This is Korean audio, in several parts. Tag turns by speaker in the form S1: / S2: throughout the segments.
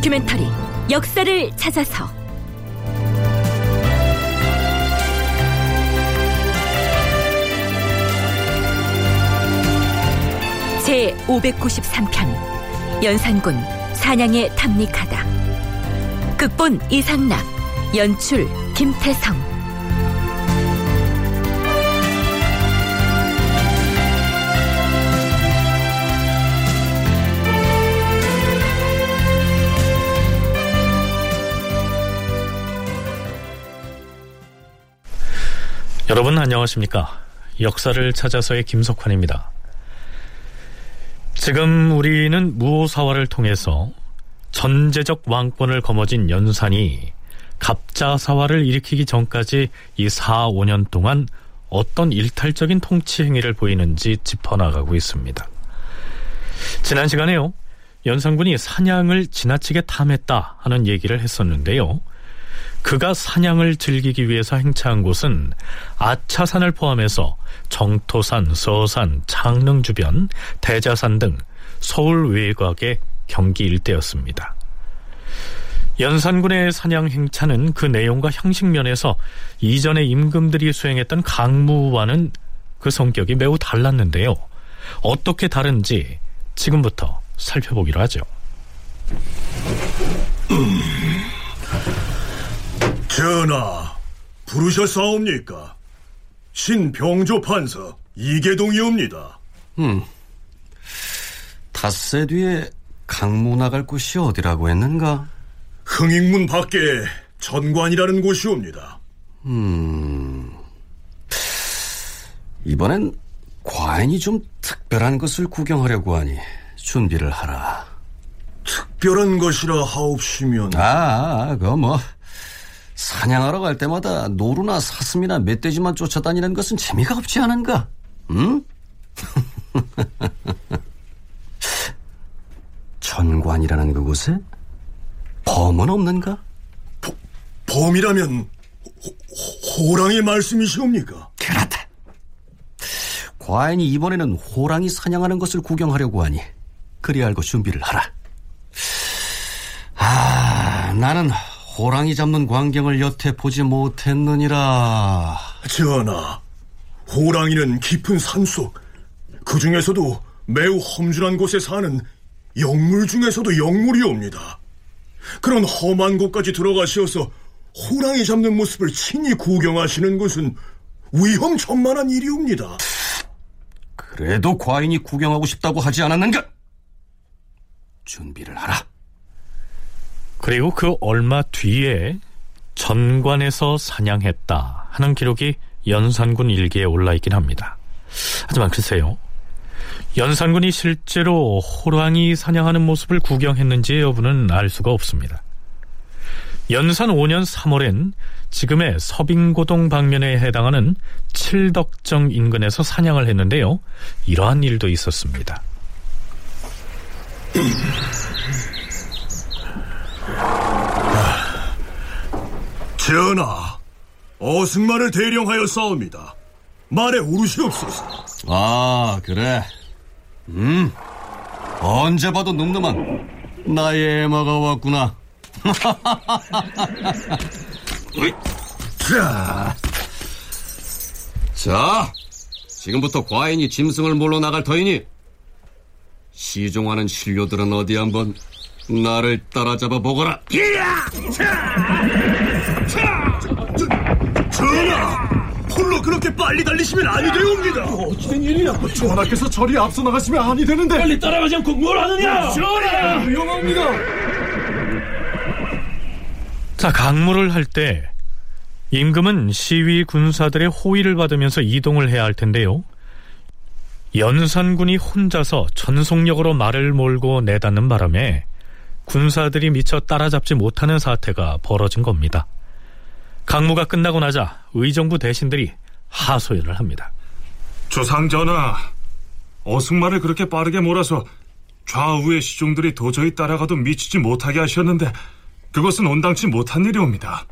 S1: 다큐멘터리 역사를 찾아서. 제 593편 연산군 사냥에 탐닉하다. 극본 이상락 연출 김태성
S2: 여러분 안녕하십니까? 역사를 찾아서의 김석환입니다. 지금 우리는 무오사화를 통해서 전제적 왕권을 거머쥔 연산이 갑자사화를 일으키기 전까지 이 4, 5년 동안 어떤 일탈적인 통치 행위를 보이는지 짚어나가고 있습니다. 지난 시간에요. 연산군이 사냥을 지나치게 탐했다 하는 얘기를 했었는데요. 그가 사냥을 즐기기 위해서 행차한 곳은 아차산을 포함해서 정토산, 서산, 창릉 주변, 대자산 등 서울 외곽의 경기 일대였습니다. 연산군의 사냥 행차는 그 내용과 형식 면에서 이전의 임금들이 수행했던 강무와는 그 성격이 매우 달랐는데요. 어떻게 다른지 지금부터 살펴보기로 하죠.
S3: 전하, 부르셨사옵니까? 신병조 판사 이계동이옵니다.
S4: 닷새 뒤에 강무 나갈 곳이 어디라고 했는가?
S3: 흥익문 밖에 전관이라는 곳이옵니다.
S4: 이번엔 과인이 좀 특별한 것을 구경하려고 하니 준비를 하라.
S3: 특별한 것이라 하옵시면
S4: 아, 그거 뭐 사냥하러 갈 때마다 노루나 사슴이나 멧돼지만 쫓아다니는 것은 재미가 없지 않은가? 응? 전관이라는 그곳에 범은 없는가?
S3: 범이라면 호, 호랑이 말씀이시옵니까?
S4: 그렇다. 과인이 이번에는 호랑이 사냥하는 것을 구경하려고 하니 그리 알고 준비를 하라. 아, 나는 호랑이 잡는 광경을 여태 보지 못했느니라.
S3: 전하, 호랑이는 깊은 산속, 그 중에서도 매우 험준한 곳에 사는 영물 중에서도 영물이옵니다. 그런 험한 곳까지 들어가시어서 호랑이 잡는 모습을 친히 구경하시는 것은 위험천만한 일이옵니다.
S4: 그래도 과인이 구경하고 싶다고 하지 않았는가? 준비를 하라.
S2: 그리고 그 얼마 뒤에 전관에서 사냥했다 하는 기록이 연산군 일기에 올라 있긴 합니다. 하지만 글쎄요. 연산군이 실제로 호랑이 사냥하는 모습을 구경했는지의 여부는 알 수가 없습니다. 연산 5년 3월엔 지금의 서빙고동 방면에 해당하는 칠덕정 인근에서 사냥을 했는데요. 이러한 일도 있었습니다.
S3: 전하, 어승만을 대령하여 싸웁니다. 말에 오르시옵소서.
S4: 아, 그래. 음, 언제 봐도 늠름한 나의 애마가 왔구나.
S3: 자,
S4: 자, 지금부터 과인이 짐승을 몰러 나갈 터이니 시종하는 신료들은 어디 한번 나를 따라잡아 보거라.
S3: 전하! 홀로 그렇게 빨리 달리시면 아니 되옵니다.
S5: 어찌된 일이야? 전하께서 저리 앞서 나가시면 아니 되는데. 빨리 따라가지 않고 뭘 하느냐? 전하! 영합니다.
S2: 자, 강무를 할 때 임금은 시위 군사들의 호의를 받으면서 이동을 해야 할 텐데요. 연산군이 혼자서 전속력으로 말을 몰고 내닫는 바람에 군사들이 미처 따라잡지 못하는 사태가 벌어진 겁니다. 강무가 끝나고 나자 의정부 대신들이 하소연을 합니다.
S3: 조상전하, 어승말을 그렇게 빠르게 몰아서 좌우의 시종들이 도저히 따라가도 미치지 못하게 하셨는데 그것은 온당치 못한 일이옵니다.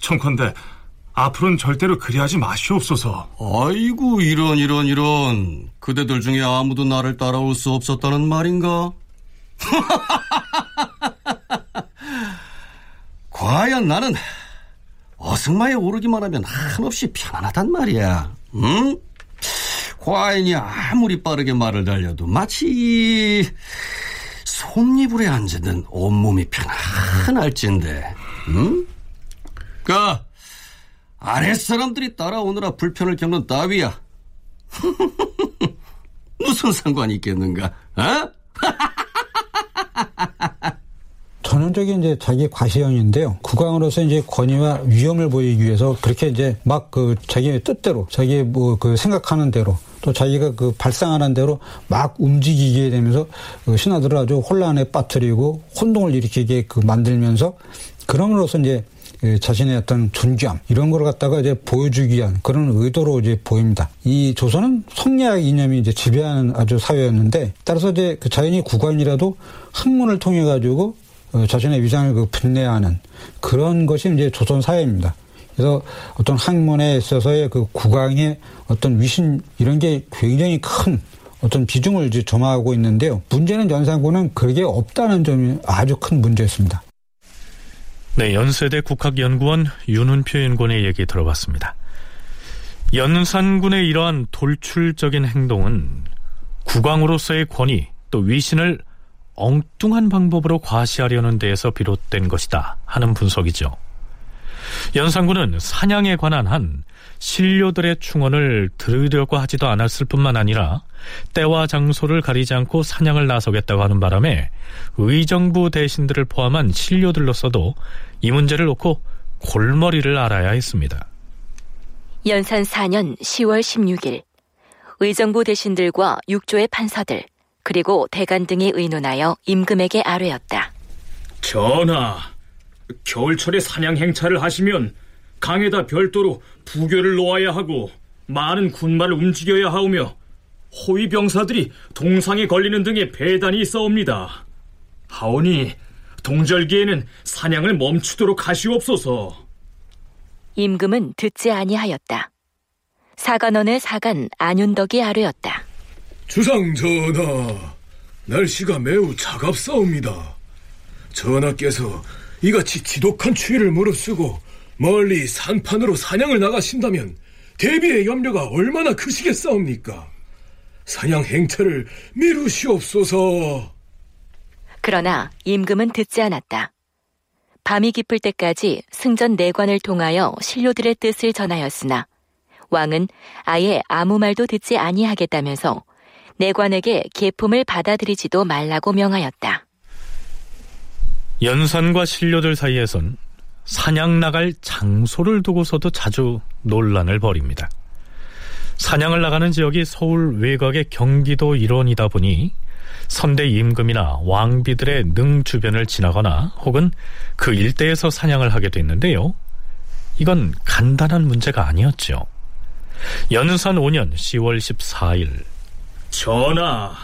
S3: 청컨대 앞으로는 절대로 그리하지 마시옵소서.
S4: 아이고 이런 이런 이런 그대들 중에 아무도 나를 따라올 수 없었다는 말인가? 과연 나는 어승마에 오르기만 하면 한없이 편안하단 말이야. 응? 과인이 아무리 빠르게 말을 달려도 마치 솜니불에 앉는 온몸이 편안할진데, 응? 가 아랫사람들이 따라오느라 불편을 겪는 따위야. 무슨 상관이 있겠는가, 어?
S6: 전형적인 이제 자기 과시형인데요. 국왕으로서 이제 권위와 위험을 보이기 위해서 그렇게 이제 막 그 자기의 뜻대로, 자기 뭐 그 생각하는 대로 또 자기가 그 발상하는 대로 막 움직이게 되면서 그 신하들을 아주 혼란에 빠뜨리고 혼동을 일으키게 그 만들면서 그럼으로써 이제 그 자신의 어떤 존귀함 이런 걸 갖다가 이제 보여주기 위한 그런 의도로 이제 보입니다. 이 조선은 성리학 이념이 이제 지배하는 아주 사회였는데 따라서 이제 그 자연히 국왕이라도 학문을 통해 가지고 어, 자신의 위상을 그 분내하는 그런 것이 이제 조선 사회입니다. 그래서 어떤 학문에 있어서의 그 국왕의 어떤 위신 이런 게 굉장히 큰 어떤 비중을 이제 점하고 있는데요. 문제는 연산군은 그게 없다는 점이 아주 큰 문제였습니다.
S2: 네, 연세대 국학연구원 윤훈표 연구원의 얘기 들어봤습니다. 연산군의 이러한 돌출적인 행동은 국왕으로서의 권위 또 위신을 엉뚱한 방법으로 과시하려는 데에서 비롯된 것이다 하는 분석이죠. 연산군은 사냥에 관한 한 신료들의 충언을 들으려고 하지도 않았을 뿐만 아니라 때와 장소를 가리지 않고 사냥을 나서겠다고 하는 바람에 의정부 대신들을 포함한 신료들로서도 이 문제를 놓고 골머리를 알아야 했습니다.
S1: 연산 4년 10월 16일 의정부 대신들과 육조의 판사들 그리고 대간 등이 의논하여 임금에게 아뢰었다.
S7: 전하, 겨울철에 사냥 행차를 하시면 강에다 별도로 부교를 놓아야 하고 많은 군마를 움직여야 하오며 호위 병사들이 동상에 걸리는 등의 배단이 있어옵니다. 하오니 동절기에는 사냥을 멈추도록 하시옵소서.
S1: 임금은 듣지 아니하였다. 사관원의 사관 안윤덕이 아뢰었다.
S3: 주상 전하, 날씨가 매우 차갑사옵니다. 전하께서 이같이 지독한 추위를 무릅쓰고 멀리 산판으로 사냥을 나가신다면 대비의 염려가 얼마나 크시겠사옵니까? 사냥 행차를 미루시옵소서.
S1: 그러나 임금은 듣지 않았다. 밤이 깊을 때까지 승전 내관을 통하여 신료들의 뜻을 전하였으나 왕은 아예 아무 말도 듣지 아니하겠다면서 내관에게 계품을 받아들이지도 말라고 명하였다.
S2: 연산과 신료들 사이에선 사냥 나갈 장소를 두고서도 자주 논란을 벌입니다. 사냥을 나가는 지역이 서울 외곽의 경기도 일원이다 보니 선대 임금이나 왕비들의 능 주변을 지나거나 혹은 그 일대에서 사냥을 하게 됐는데요. 이건 간단한 문제가 아니었죠. 연산 5년 10월 14일
S7: 전하,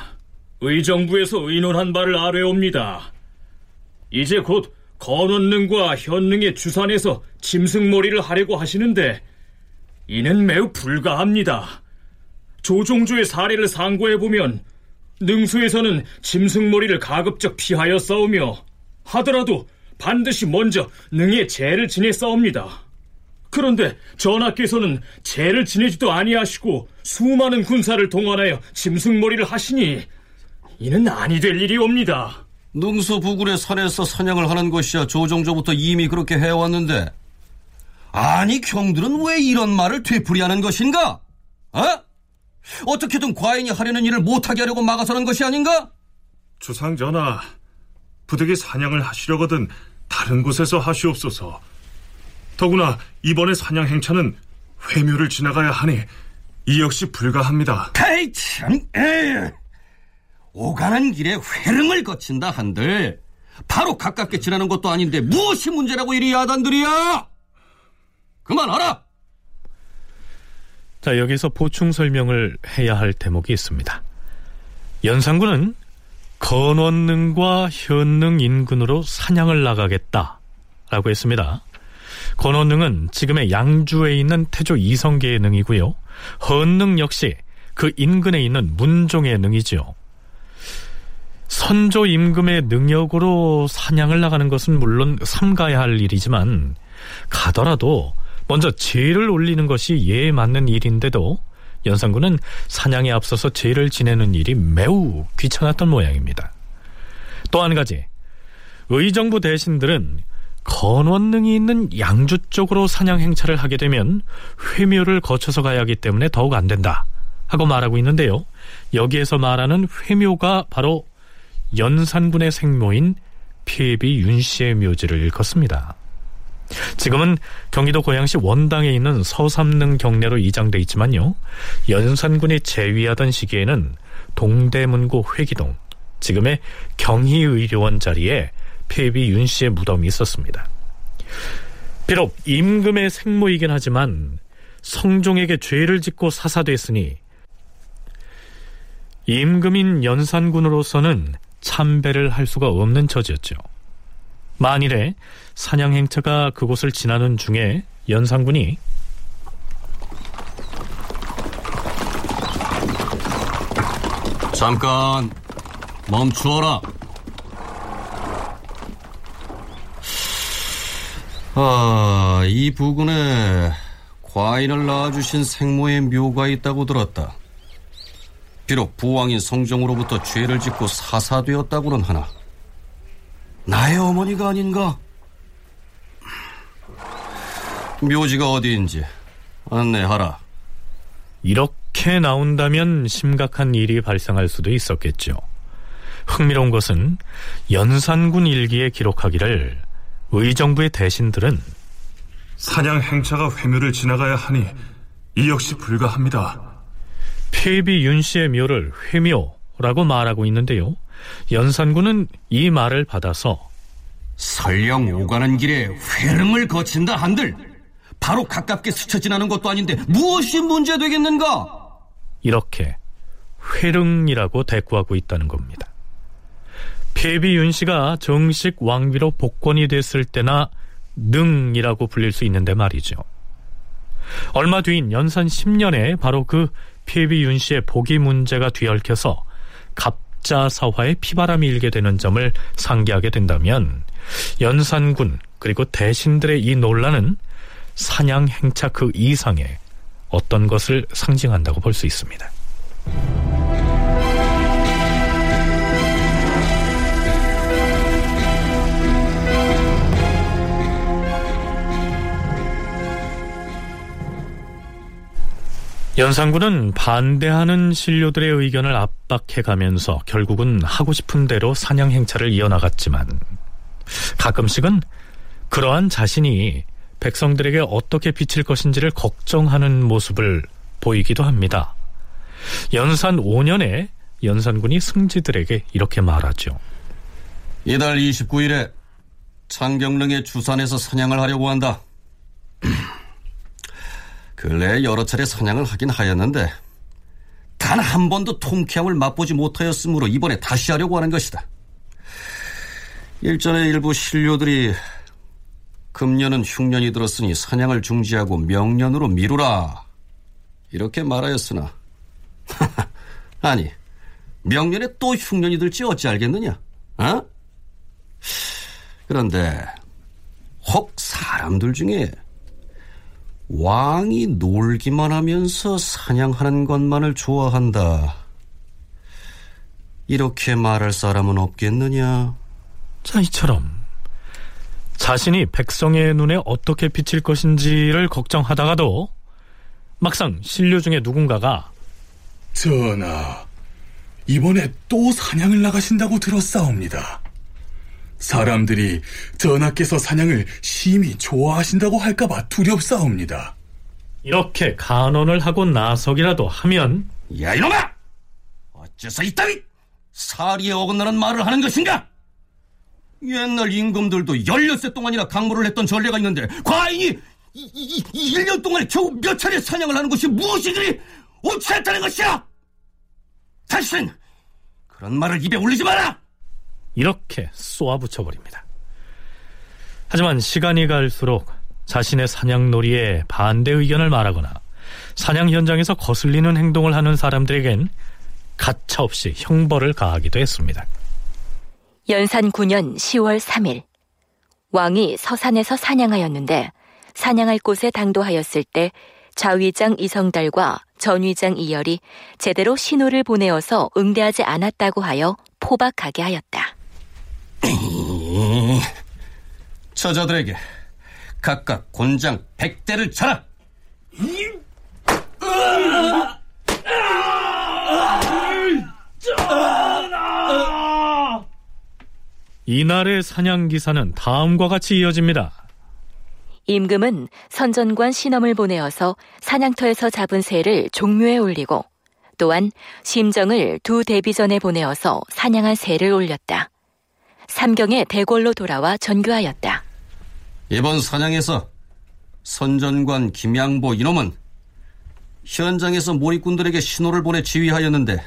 S7: 의정부에서 의논한 바를 아뢰옵니다. 이제 곧 건원능과 현능의 주산에서 짐승몰이를 하려고 하시는데 이는 매우 불가합니다. 조종조의 사례를 상고해보면 능수에서는 짐승몰이를 가급적 피하여 싸우며 하더라도 반드시 먼저 능의 죄를 지내 싸웁니다. 그런데 전하께서는 죄를 지내지도 아니하시고 수많은 군사를 동원하여 짐승몰이를 하시니 이는 아니 될 일이옵니다.
S4: 능수 부근의 산에서 사냥을 하는 것이야 조정조부터 이미 그렇게 해왔는데 아니 경들은 왜 이런 말을 되풀이하는 것인가? 어? 어떻게든 과인이 하려는 일을 못하게 하려고 막아서는 것이 아닌가?
S3: 주상 전하, 부득이 사냥을 하시려거든 다른 곳에서 하시옵소서. 더구나 이번의 사냥 행차는 회묘를 지나가야 하니 이 역시 불가합니다.
S4: 아이 참, 에이. 오가는 길에 회릉을 거친다 한들 바로 가깝게 지나는 것도 아닌데 무엇이 문제라고 이리 야단들이야? 그만하라.
S2: 자, 여기서 보충 설명을 해야 할 대목이 있습니다. 연산군은 건원능과 현능 인근으로 사냥을 나가겠다라고 했습니다. 건원능은 지금의 양주에 있는 태조 이성계의 능이고요. 헌능 역시 그 인근에 있는 문종의 능이지요. 선조 임금의 능력으로 사냥을 나가는 것은 물론 삼가야 할 일이지만 가더라도 먼저 제를 올리는 것이 예에 맞는 일인데도 연산군은 사냥에 앞서서 제를 지내는 일이 매우 귀찮았던 모양입니다. 또 한 가지 의정부 대신들은 건원능이 있는 양주 쪽으로 사냥 행차를 하게 되면 회묘를 거쳐서 가야 하기 때문에 더욱 안 된다 하고 말하고 있는데요. 여기에서 말하는 회묘가 바로 연산군의 생모인 폐비 윤씨의 묘지를 일컫습니다. 지금은 경기도 고양시 원당에 있는 서삼릉 경내로 이장돼 있지만요. 연산군이 재위하던 시기에는 동대문구 회기동, 지금의 경희의료원 자리에 폐비 윤 씨의 무덤이 있었습니다. 비록 임금의 생모이긴 하지만 성종에게 죄를 짓고 사사됐으니 임금인 연산군으로서는 참배를 할 수가 없는 처지였죠. 만일에 사냥 행차가 그곳을 지나는 중에 연산군이
S4: 잠깐 멈추어라. 아, 이 부근에 과인을 낳아주신 생모의 묘가 있다고 들었다. 비록 부왕인 성종으로부터 죄를 짓고 사사되었다고는 하나 나의 어머니가 아닌가? 묘지가 어디인지 안내하라.
S2: 이렇게 나온다면 심각한 일이 발생할 수도 있었겠죠. 흥미로운 것은 연산군 일기에 기록하기를 의정부의 대신들은
S3: 사냥 행차가 회묘를 지나가야 하니 이 역시 불가합니다.
S2: 폐비 윤 씨의 묘를 회묘라고 말하고 있는데요. 연산군은 이 말을 받아서
S4: 설령 오가는 길에 회릉을 거친다 한들 바로 가깝게 스쳐 지나는 것도 아닌데 무엇이 문제되겠는가?
S2: 이렇게 회릉이라고 대꾸하고 있다는 겁니다. 폐비 윤 씨가 정식 왕비로 복권이 됐을 때나 능이라고 불릴 수 있는데 말이죠. 얼마 뒤인 연산 10년에 바로 그 폐비 윤 씨의 복위 문제가 뒤얽혀서 갑자사화의 피바람이 일게 되는 점을 상기하게 된다면 연산군 그리고 대신들의 이 논란은 사냥 행차 그 이상의 어떤 것을 상징한다고 볼 수 있습니다. 연산군은 반대하는 신료들의 의견을 압박해가면서 결국은 하고 싶은 대로 사냥 행차를 이어나갔지만 가끔씩은 그러한 자신이 백성들에게 어떻게 비칠 것인지를 걱정하는 모습을 보이기도 합니다. 연산 5년에 연산군이 승지들에게 이렇게 말하죠.
S4: 이달 29일에 창경릉의 주산에서 사냥을 하려고 한다. 근래 여러 차례 사냥을 하긴 하였는데 단 한 번도 통쾌함을 맛보지 못하였으므로 이번에 다시 하려고 하는 것이다. 일전에 일부 신료들이 금년은 흉년이 들었으니 사냥을 중지하고 명년으로 미루라 이렇게 말하였으나 아니 명년에 또 흉년이 들지 어찌 알겠느냐? 어? 그런데 혹 사람들 중에 왕이 놀기만 하면서 사냥하는 것만을 좋아한다. 이렇게 말할 사람은 없겠느냐?
S2: 자, 이처럼 자신이 백성의 눈에 어떻게 비칠 것인지를 걱정하다가도 막상 신료 중에 누군가가
S8: 전하, 이번에 또 사냥을 나가신다고 들었사옵니다. 사람들이 전하께서 사냥을 심히 좋아하신다고 할까봐 두렵사옵니다.
S2: 이렇게 간언을 하고 나서기라도 하면
S4: 야 이놈아! 어째서 이따위 사리에 어긋나는 말을 하는 것인가? 옛날 임금들도 열여세 동안이나 강물을 했던 전례가 있는데 과인이 이, 이, 이 1년 동안에 겨우 몇 차례 사냥을 하는 것이 무엇이 그리 옳지 않다는 것이야! 당신 그런 말을 입에 올리지 마라!
S2: 이렇게 쏘아붙여 버립니다. 하지만 시간이 갈수록 자신의 사냥놀이에 반대 의견을 말하거나 사냥 현장에서 거슬리는 행동을 하는 사람들에겐 가차없이 형벌을 가하기도 했습니다.
S1: 연산 9년 10월 3일 왕이 서산에서 사냥하였는데 사냥할 곳에 당도하였을 때 좌위장 이성달과 전위장 이열이 제대로 신호를 보내어서 응대하지 않았다고 하여 포박하게 하였다.
S4: 저자들에게 각각 곤장 100대를 쳐라!
S2: 이날의 사냥 기사는 다음과 같이 이어집니다.
S1: 임금은 선전관 신엄을 보내어서 사냥터에서 잡은 새를 종묘에 올리고 또한 심정을 두 대비전에 보내어서 사냥한 새를 올렸다. 삼경에 대궐로 돌아와 전교하였다.
S4: 이번 사냥에서 선전관 김양보 이놈은 현장에서 몰입꾼들에게 신호를 보내 지휘하였는데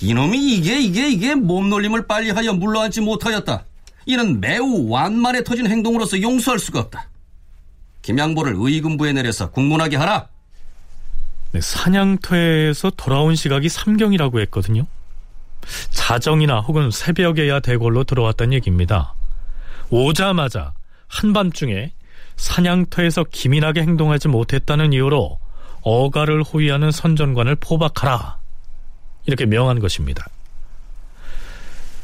S4: 이놈이 이게 이게 이게 몸놀림을 빨리하여 물러앉지 못하였다. 이는 매우 완만에 터진 행동으로서 용서할 수가 없다. 김양보를 의금부에 내려서 국문하게 하라.
S2: 네, 사냥터에서 돌아온 시각이 삼경이라고 했거든요. 자정이나 혹은 새벽에야 대궐로 들어왔다는 얘기입니다. 오자마자 한밤중에 사냥터에서 기민하게 행동하지 못했다는 이유로 어가를 호위하는 선전관을 포박하라. 이렇게 명한 것입니다.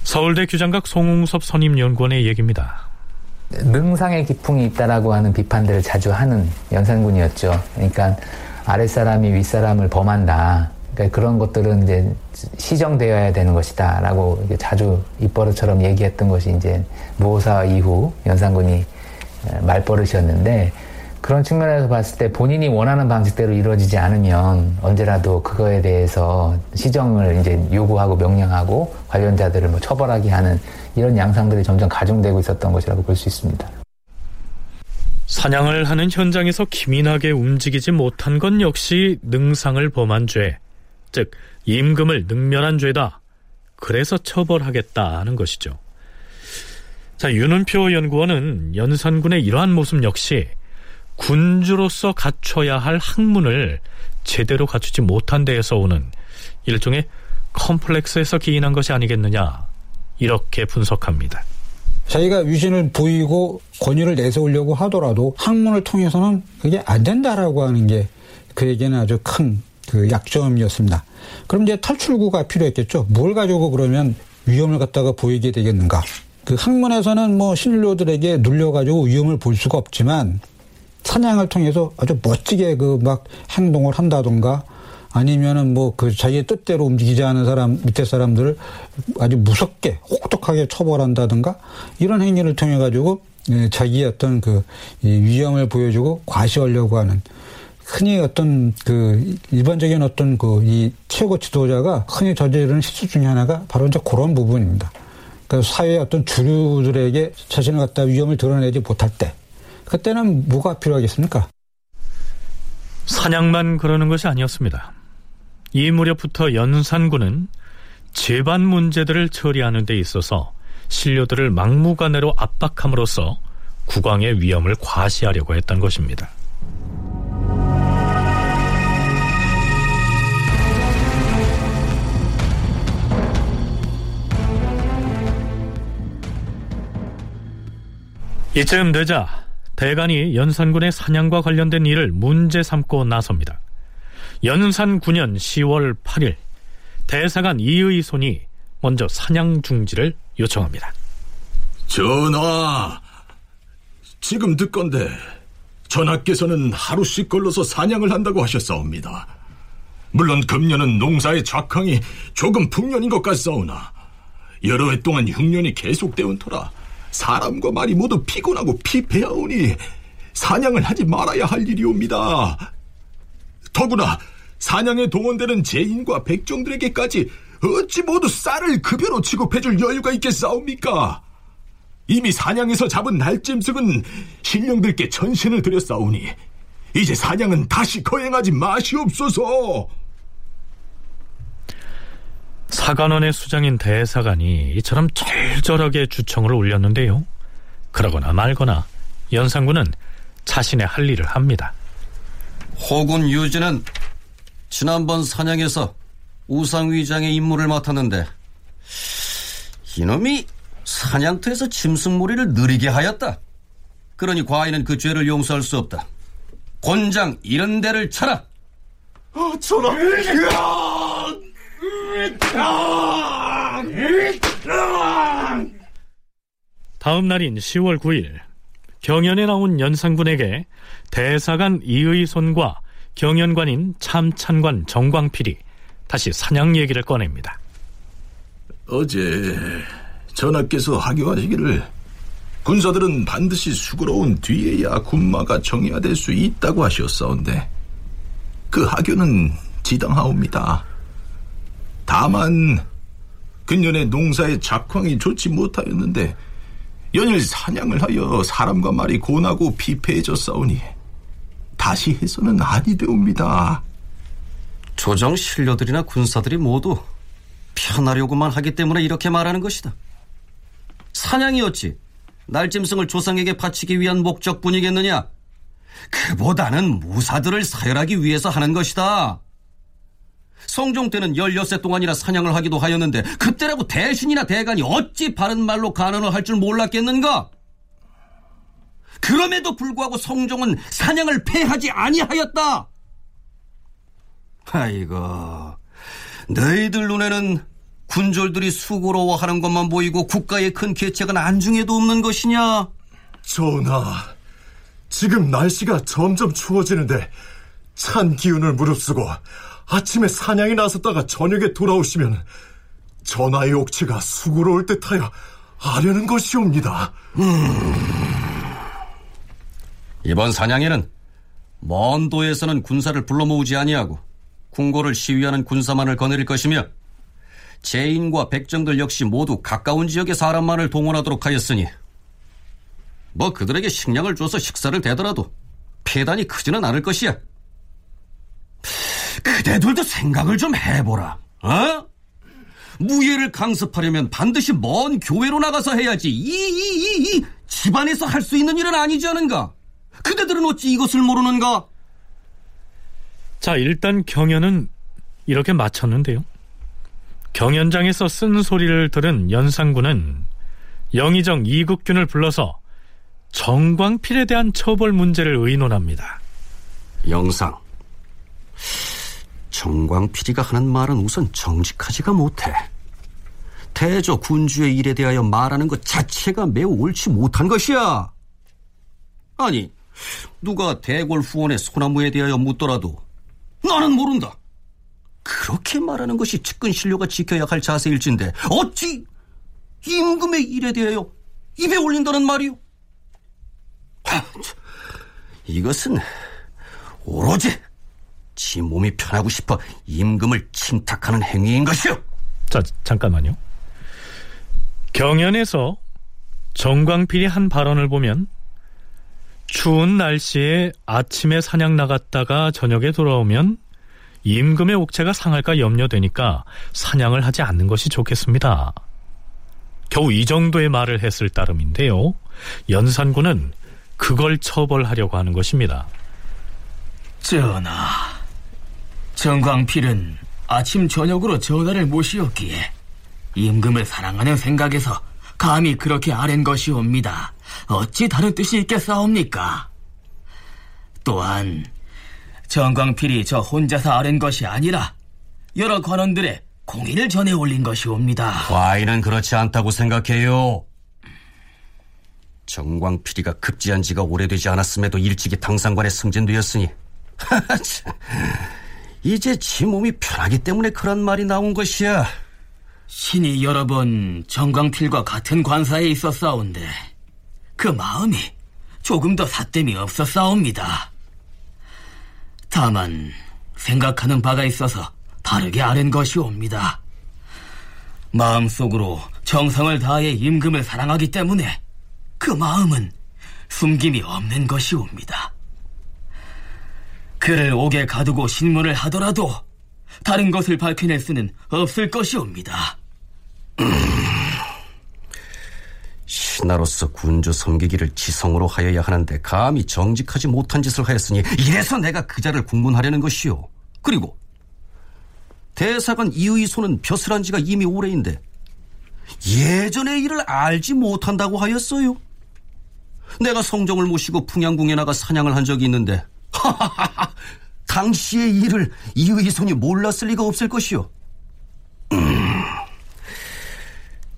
S2: 서울대 규장각 송웅섭 선임연구원의 얘기입니다.
S9: 능상의 기풍이 있다라고 하는 비판들을 자주 하는 연산군이었죠. 그러니까 아랫사람이 윗사람을 범한다. 그러니까 그런 것들은 이제 시정되어야 되는 것이다라고 자주 입버릇처럼 얘기했던 것이 이제 무호사 이후 연산군이 말버릇이었는데 그런 측면에서 봤을 때 본인이 원하는 방식대로 이루어지지 않으면 언제라도 그거에 대해서 시정을 이제 요구하고 명령하고 관련자들을 뭐 처벌하게 하는 이런 양상들이 점점 가중되고 있었던 것이라고 볼 수 있습니다.
S2: 사냥을 하는 현장에서 기민하게 움직이지 못한 건 역시 능상을 범한 죄, 즉 임금을 능멸한 죄다. 그래서 처벌하겠다는 것이죠. 자, 윤은표 연구원은 연산군의 이러한 모습 역시 군주로서 갖춰야 할 학문을 제대로 갖추지 못한 데에서 오는 일종의 컴플렉스에서 기인한 것이 아니겠느냐 이렇게 분석합니다.
S6: 자기가 위신을 보이고 권위를 내세우려고 하더라도 학문을 통해서는 그게 안 된다라고 하는 게 그에게는 아주 큰 그 약점이었습니다. 그럼 이제 탈출구가 필요했겠죠. 뭘 가지고 그러면 위험을 갖다가 보이게 되겠는가? 그 학문에서는 뭐 신료들에게 눌려가지고 위험을 볼 수가 없지만 사냥을 통해서 아주 멋지게 그 막 행동을 한다던가 아니면은 뭐 그 자기의 뜻대로 움직이지 않은 사람 밑에 사람들을 아주 무섭게 혹독하게 처벌한다든가 이런 행위를 통해 가지고 예, 자기의 어떤 그 위험을 보여주고 과시하려고 하는 흔히 어떤 그 일반적인 어떤 그 이 최고 지도자가 흔히 저지르는 실수 중에 하나가 바로 이제 그런 부분입니다. 그러니까 사회의 어떤 주류들에게 자신을 갖다 위험을 드러내지 못할 때 그때는 뭐가 필요하겠습니까?
S2: 사냥만 그러는 것이 아니었습니다. 이 무렵부터 연산군은 재반 문제들을 처리하는 데 있어서 신료들을 막무가내로 압박함으로써 국왕의 위험을 과시하려고 했던 것입니다. 이쯤 되자 대간이 연산군의 사냥과 관련된 일을 문제 삼고 나섭니다. 연산 9년 10월 8일 대사관 이의손이 먼저 사냥 중지를 요청합니다.
S8: 전하, 지금 듣건데 전하께서는 하루씩 걸러서 사냥을 한다고 하셨사옵니다. 물론 금년은 농사의 작황이 조금 풍년인 것 같사오나 여러 해 동안 흉년이 계속되온 터라 사람과 말이 모두 피곤하고 피폐하오니 사냥을 하지 말아야 할 일이옵니다. 더구나 사냥에 동원되는 제인과 백정들에게까지 어찌 모두 쌀을 급여로 취급해줄 여유가 있겠사옵니까? 이미 사냥에서 잡은 날짐승은 신령들께 전신을 드렸사오니 이제 사냥은 다시 거행하지 마시옵소서.
S2: 사관원의 수장인 대사관이 이처럼 절절하게 주청을 올렸는데요. 그러거나 말거나 연산군은 자신의 할 일을 합니다.
S4: 호군 유지는 지난번 사냥에서 우상위장의 임무를 맡았는데 이놈이 사냥터에서 짐승몰이를 느리게 하였다. 그러니 과인은 그 죄를 용서할 수 없다. 곤장 이런 데를 쳐라.
S3: 아, 전하.
S2: 다음 날인 10월 9일 경연에 나온 연산군에게 대사관 이의손과 경연관인 참찬관 정광필이 다시 사냥 얘기를 꺼냅니다.
S8: 어제 전하께서 하교하시기를 군사들은 반드시 수고로운 뒤에야 군마가 정의화될 수 있다고 하셨사온데 그 하교는 지당하옵니다. 다만 근년에 농사의 작황이 좋지 못하였는데 연일 사냥을 하여 사람과 말이 고나고 피폐해졌사오니 다시 해서는 아니 되옵니다.
S4: 조정 신료들이나 군사들이 모두 편하려고만 하기 때문에 이렇게 말하는 것이다. 사냥이었지. 날짐승을 조상에게 바치기 위한 목적뿐이겠느냐? 그보다는 무사들을 사열하기 위해서 하는 것이다. 성종 때는 16세 동안이나 사냥을 하기도 하였는데 그때라고 대신이나 대간이 어찌 바른 말로 간언을 할 줄 몰랐겠는가? 그럼에도 불구하고 성종은 사냥을 폐하지 아니하였다. 아이고, 너희들 눈에는 군졸들이 수고로워하는 것만 보이고 국가의 큰 계책은 안중에도 없는 것이냐?
S3: 전하, 지금 날씨가 점점 추워지는데 찬 기운을 무릅쓰고 아침에 사냥에 나섰다가 저녁에 돌아오시면 전하의 옥체가 수고로울 듯하여 아려는 것이옵니다. 음...
S4: 이번 사냥에는 먼 도에서는 군사를 불러 모으지 아니하고 궁궐을 시위하는 군사만을 거느릴 것이며 제인과 백정들 역시 모두 가까운 지역의 사람만을 동원하도록 하였으니 뭐 그들에게 식량을 줘서 식사를 대더라도 폐단이 크지는 않을 것이야. 그대들도 생각을 좀 해보라. 어? 무예를 강습하려면 반드시 먼 교회로 나가서 해야지. 이, 이, 이, 이 집안에서 할 수 있는 일은 아니지 않은가? 그대들은 어찌 이것을 모르는가?
S2: 자, 일단 경연은 이렇게 마쳤는데요. 경연장에서 쓴 소리를 들은 연산군은 영의정 이국균을 불러서 정광필에 대한 처벌 문제를 의논합니다.
S4: 영상. 정광필이가 하는 말은 우선 정직하지가 못해. 대저 군주의 일에 대하여 말하는 것 자체가 매우 옳지 못한 것이야. 아니, 누가 대궐 후원의 소나무에 대하여 묻더라도 나는 모른다. 그렇게 말하는 것이 측근 신료가 지켜야 할 자세일진데 어찌 임금의 일에 대하여 입에 올린다는 말이오? 하, 이것은 오로지 지 몸이 편하고 싶어 임금을 침탁하는 행위인 것이오.
S2: 자, 잠깐만요. 경연에서 정광필이 한 발언을 보면 추운 날씨에 아침에 사냥 나갔다가 저녁에 돌아오면 임금의 옥체가 상할까 염려되니까 사냥을 하지 않는 것이 좋겠습니다. 겨우 이 정도의 말을 했을 따름인데요. 연산군은 그걸 처벌하려고 하는 것입니다.
S10: 전하, 정광필은 아침 저녁으로 전하를 모시었기에 임금을 사랑하는 생각에서 감히 그렇게 아랜 것이옵니다. 어찌 다른 뜻이 있겠사옵니까? 또한 정광필이 저 혼자서 아랜 것이 아니라 여러 관원들의 공의를 전해 올린 것이옵니다.
S4: 과인은 그렇지 않다고 생각해요. 정광필이가 급제한 지가 오래되지 않았음에도 일찍이 당상관에 승진되었으니 이제 지 몸이 편하기 때문에 그런 말이 나온 것이야.
S10: 신이 여러 번 정광필과 같은 관사에 있었사온데 그 마음이 조금 더 사땜이 없었사옵니다. 다만 생각하는 바가 있어서 다르게 아는 것이옵니다. 마음속으로 정성을 다해 임금을 사랑하기 때문에 그 마음은 숨김이 없는 것이옵니다. 그를 옥에 가두고 신문을 하더라도 다른 것을 밝혀낼 수는 없을 것이옵니다.
S4: 신하로서 군주 섬기기를 지성으로 하여야 하는데 감히 정직하지 못한 짓을 하였으니 이래서 내가 그 자를 국문하려는 것이오. 그리고 대사관 이의소는 벼슬한 지가 이미 오래인데 예전의 일을 알지 못한다고 하였어요. 내가 성종을 모시고 풍양궁에 나가 사냥을 한 적이 있는데 당시의 일을 이의손이 몰랐을 리가 없을 것이오. 음,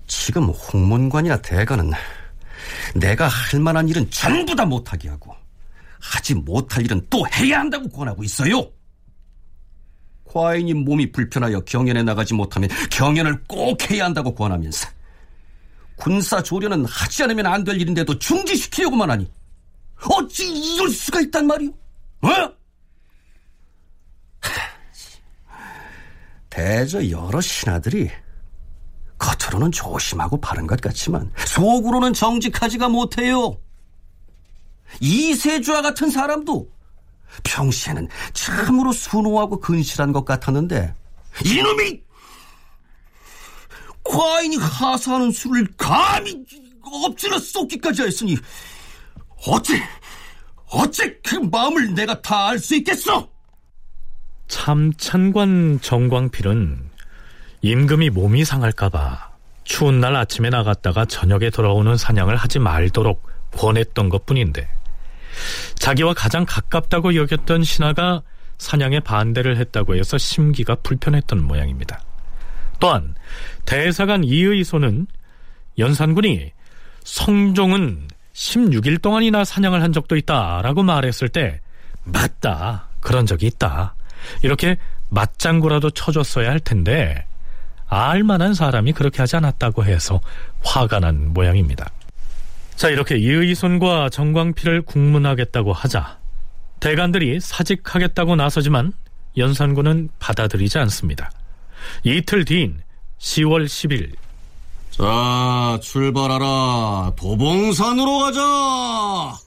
S4: 지금 홍문관이나 대관은 내가 할 만한 일은 전부 다 못하게 하고 하지 못할 일은 또 해야 한다고 권하고 있어요. 과인이 몸이 불편하여 경연에 나가지 못하면 경연을 꼭 해야 한다고 권하면서 군사 조련은 하지 않으면 안 될 일인데도 중지시키려고만 하니 어찌 이럴 수가 있단 말이오? 어? 대저 여러 신하들이 겉으로는 조심하고 바른 것 같지만 속으로는 정직하지가 못해요. 이세주와 같은 사람도 평시에는 참으로 순호하고 근실한 것 같았는데 이놈이 과인이 하사하는 술을 감히 엎질러 쏟기까지 했으니 어째 어째 그 마음을 내가 다 알 수 있겠어?
S2: 참 찬관 정광필은 임금이 몸이 상할까봐 추운 날 아침에 나갔다가 저녁에 돌아오는 사냥을 하지 말도록 권했던 것 뿐인데 자기와 가장 가깝다고 여겼던 신하가 사냥에 반대를 했다고 해서 심기가 불편했던 모양입니다. 또한 대사관 이의소는 연산군이 성종은 16일 동안이나 사냥을 한 적도 있다라고 말했을 때 맞다 그런 적이 있다 이렇게 맞장구라도 쳐줬어야 할 텐데 알만한 사람이 그렇게 하지 않았다고 해서 화가 난 모양입니다. 자 이렇게 이의손과 정광필을 국문하겠다고 하자 대관들이 사직하겠다고 나서지만 연산군은 받아들이지 않습니다. 이틀 뒤인 10월 10일
S4: 자 출발하라 도봉산으로 가자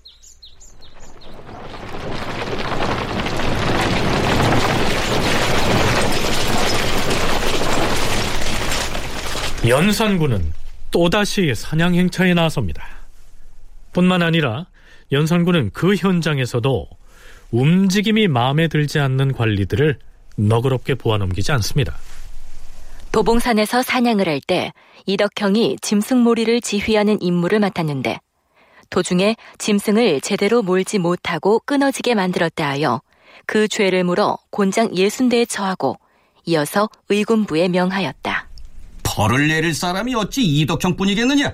S2: 연산군은 또다시 사냥 행차에 나섭니다. 뿐만 아니라 연산군은 그 현장에서도 움직임이 마음에 들지 않는 관리들을 너그럽게 보아넘기지 않습니다.
S1: 도봉산에서 사냥을 할 때 이덕형이 짐승몰이를 지휘하는 임무를 맡았는데 도중에 짐승을 제대로 몰지 못하고 끊어지게 만들었다 하여 그 죄를 물어 곤장 예순대에 처하고 이어서 의군부에 명하였다.
S4: 벌을 내릴 사람이 어찌 이덕형뿐이겠느냐?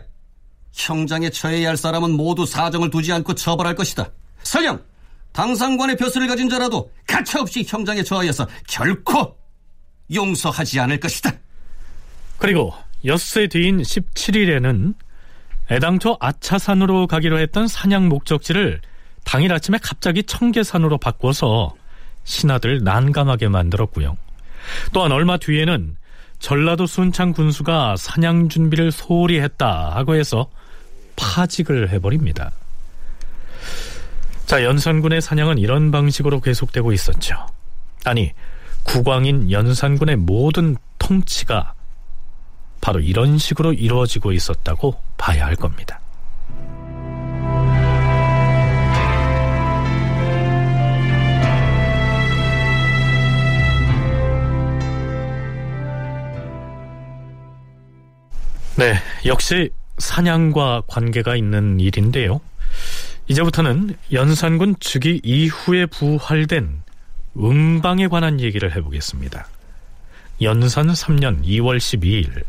S4: 형장에 처해야 할 사람은 모두 사정을 두지 않고 처벌할 것이다. 설령 당상관의 벼슬을 가진 자라도 가차없이 형장에 처하여서 결코 용서하지 않을 것이다.
S2: 그리고 엿새 뒤인 17일에는 애당초 아차산으로 가기로 했던 사냥 목적지를 당일 아침에 갑자기 청계산으로 바꿔서 신하들 난감하게 만들었고요. 또한 얼마 뒤에는 전라도 순창 군수가 사냥 준비를 소홀히 했다 하고 해서 파직을 해버립니다. 자, 연산군의 사냥은 이런 방식으로 계속되고 있었죠. 아니, 국왕인 연산군의 모든 통치가 바로 이런 식으로 이루어지고 있었다고 봐야 할 겁니다. 네, 역시 사냥과 관계가 있는 일인데요. 이제부터는 연산군 즉위 이후에 부활된 음방에 관한 얘기를 해보겠습니다. 연산 3년 2월 12일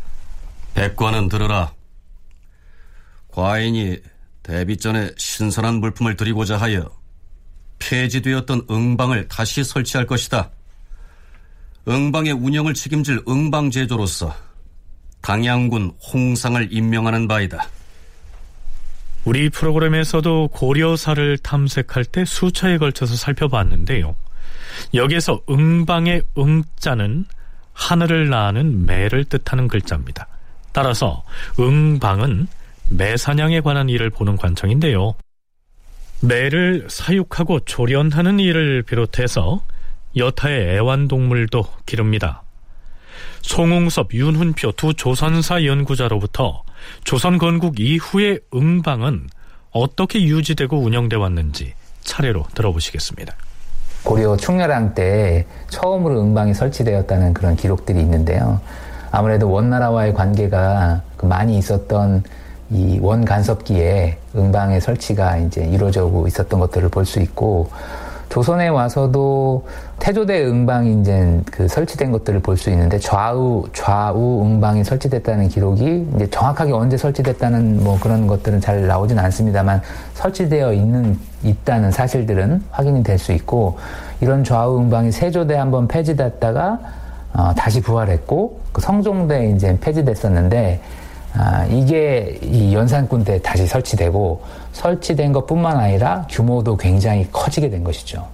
S4: 백관은 들으라. 과인이 대비 전에 신선한 물품을 드리고자 하여 폐지되었던 응방을 다시 설치할 것이다. 응방의 운영을 책임질 응방제조로서 당양군 홍상을 임명하는 바이다.
S2: 우리 프로그램에서도 고려사를 탐색할 때 수차에 걸쳐서 살펴봤는데요. 여기에서 응방의 응자는 하늘을 나는 매를 뜻하는 글자입니다. 따라서 응방은 매사냥에 관한 일을 보는 관청인데요. 매를 사육하고 조련하는 일을 비롯해서 여타의 애완동물도 기릅니다. 송웅섭, 윤훈표 두 조선사 연구자로부터 조선 건국 이후의 응방은 어떻게 유지되고 운영돼 왔는지 차례로 들어보시겠습니다.
S9: 고려 충렬왕 때 처음으로 응방이 설치되었다는 그런 기록들이 있는데요. 아무래도 원나라와의 관계가 그 많이 있었던 이 원간섭기에 응방의 설치가 이제 이루어지고 있었던 것들을 볼 수 있고 조선에 와서도 태조대 응방이 이제 그 설치된 것들을 볼 수 있는데 좌우 좌우 응방이 설치됐다는 기록이 이제 정확하게 언제 설치됐다는 뭐 그런 것들은 잘 나오진 않습니다만 설치되어 있는 있다는 사실들은 확인이 될 수 있고 이런 좌우 응방이 세조대 한번 폐지됐다가 어, 다시 부활했고 그 성종대 이제 폐지됐었는데 아, 이게 이 연산군 때 다시 설치되고 설치된 것뿐만 아니라 규모도 굉장히 커지게 된 것이죠.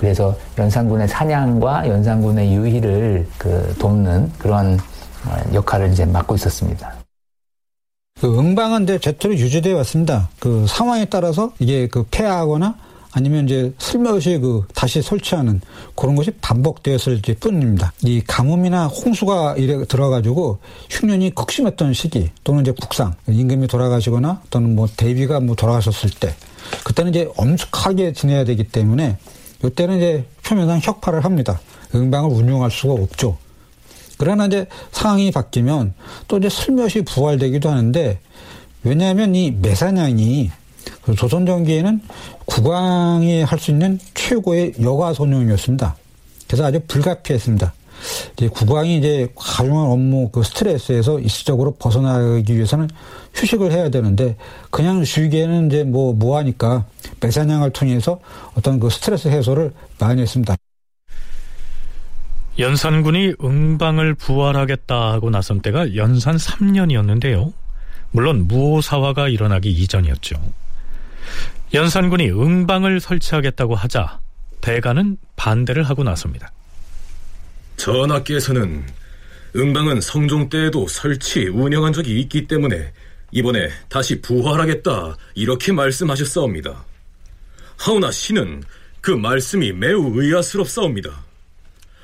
S9: 그래서 연산군의 사냥과 연산군의 유희를 그 돕는 그런 어, 역할을 이제 맡고 있었습니다.
S6: 그 응방은 이제 제대로 유지되어 왔습니다. 그 상황에 따라서 이게 그 폐하거나 아니면 이제 슬며시 그 다시 설치하는 그런 것이 반복되었을 뿐입니다. 이 가뭄이나 홍수가 이래 들어가지고 흉년이 극심했던 시기 또는 이제 국상 임금이 돌아가시거나 또는 뭐 대비가 뭐 돌아가셨을 때 그때는 이제 엄숙하게 지내야 되기 때문에 이때는 이제 표면상 혁파를 합니다. 응방을 운용할 수가 없죠. 그러나 이제 상황이 바뀌면 또 이제 슬며시 부활되기도 하는데 왜냐하면 이 매사냥이 그 조선 전기에는 국왕이 할 수 있는 최고의 여가 선용이었습니다. 그래서 아주 불가피했습니다. 이제 국왕이 이제 가중한 업무 그 스트레스에서 일시적으로 벗어나기 위해서는 휴식을 해야 되는데 그냥 쉬기에는 이제 뭐 뭐하니까 매사냥을 통해서 어떤 그 스트레스 해소를 많이 했습니다.
S2: 연산군이 응방을 부활하겠다 하고 나선 때가 연산 3년이었는데요. 물론 무오사화가 일어나기 이전이었죠. 연산군이 응방을 설치하겠다고 하자 대가는 반대를 하고 나섭니다.
S8: 전하께서는 응방은 성종 때에도 설치, 운영한 적이 있기 때문에 이번에 다시 부활하겠다 이렇게 말씀하셨사옵니다. 하오나 신은 그 말씀이 매우 의아스럽사옵니다.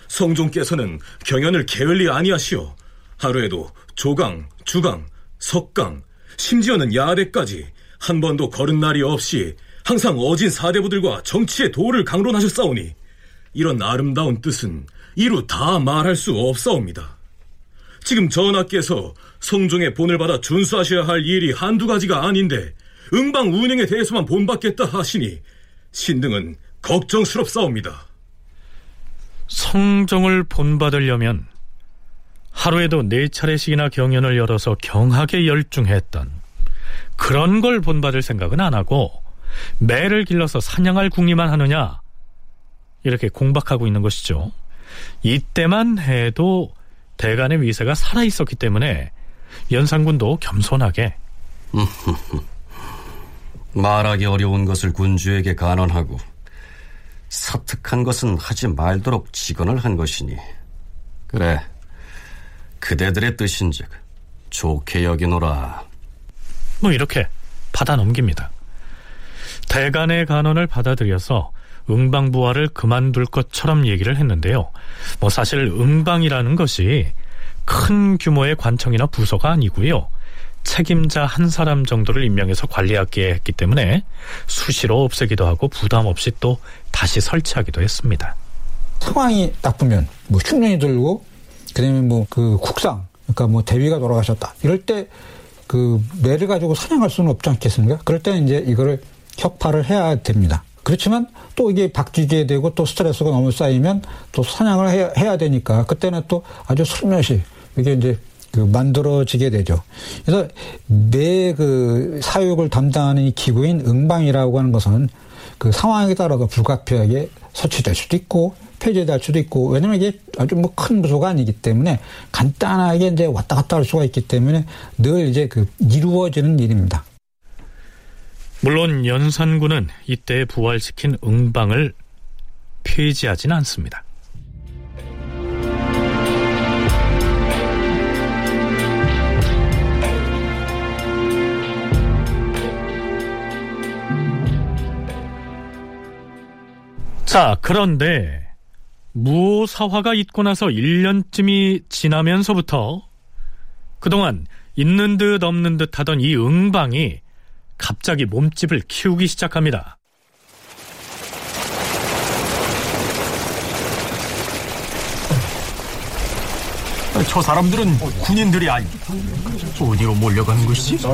S8: 성종께서는 경연을 게을리 아니하시어 하루에도 조강, 주강, 석강, 심지어는 야대까지 한 번도 거른 날이 없이 항상 어진 사대부들과 정치의 도를 강론하셨사오니 이런 아름다운 뜻은 이루 다 말할 수 없사옵니다. 지금 전하께서 성종의 본을 받아 준수하셔야 할 일이 한두 가지가 아닌데 응방 운영에 대해서만 본받겠다 하시니 신등은 걱정스럽사옵니다.
S2: 성종을 본받으려면 하루에도 네 차례씩이나 경연을 열어서 경하게 열중했던 그런 걸 본받을 생각은 안 하고 매를 길러서 사냥할 궁리만 하느냐 이렇게 공박하고 있는 것이죠. 이때만 해도 대간의 위세가 살아 있었기 때문에 연산군도 겸손하게
S4: 말하기 어려운 것을 군주에게 간언하고 사특한 것은 하지 말도록 직언을 한 것이니 그래 그대들의 뜻인즉 좋게 여기노라
S2: 뭐 이렇게 받아 넘깁니다. 대간의 간언을 받아들여서 응방부활을 그만둘 것처럼 얘기를 했는데요. 뭐 사실 응방이라는 것이 큰 규모의 관청이나 부서가 아니고요. 책임자 한 사람 정도를 임명해서 관리하게 했기 때문에 수시로 없애기도 하고 부담 없이 또 다시 설치하기도 했습니다.
S6: 상황이 나쁘면 뭐 흉년이 들고 그다음에 뭐 그 국상 그러니까 뭐 대위가 돌아가셨다 이럴 때 그 매를 가지고 사냥할 수는 없지 않겠습니까? 그럴 때는 이제 이거를 혁파를 해야 됩니다. 그렇지만 또 이게 바뀌게 되고 또 스트레스가 너무 쌓이면 또 사냥을 해야, 해야 되니까 그때는 또 아주 슬며시 이게 이제 그 만들어지게 되죠. 그래서 매 그 사육을 담당하는 이 기구인 응방이라고 하는 것은 그 상황에 따라서 불가피하게 설치될 수도 있고 폐지될 수도 있고 왜냐면 이게 아주 뭐 큰 부서가 아니기 때문에 간단하게 이제 왔다 갔다 할 수가 있기 때문에 늘 이제 그 이루어지는 일입니다.
S2: 물론 연산군은 이때 부활시킨 응방을 폐지하진 않습니다. 자, 그런데 무사화가 있고 나서 1년쯤이 지나면서부터 그동안 있는 듯 없는 듯 하던 이 응방이 갑자기 몸집을 키우기 시작합니다.
S7: 저 사람들은 군인들이 아니 어디로 몰려가는 것이지?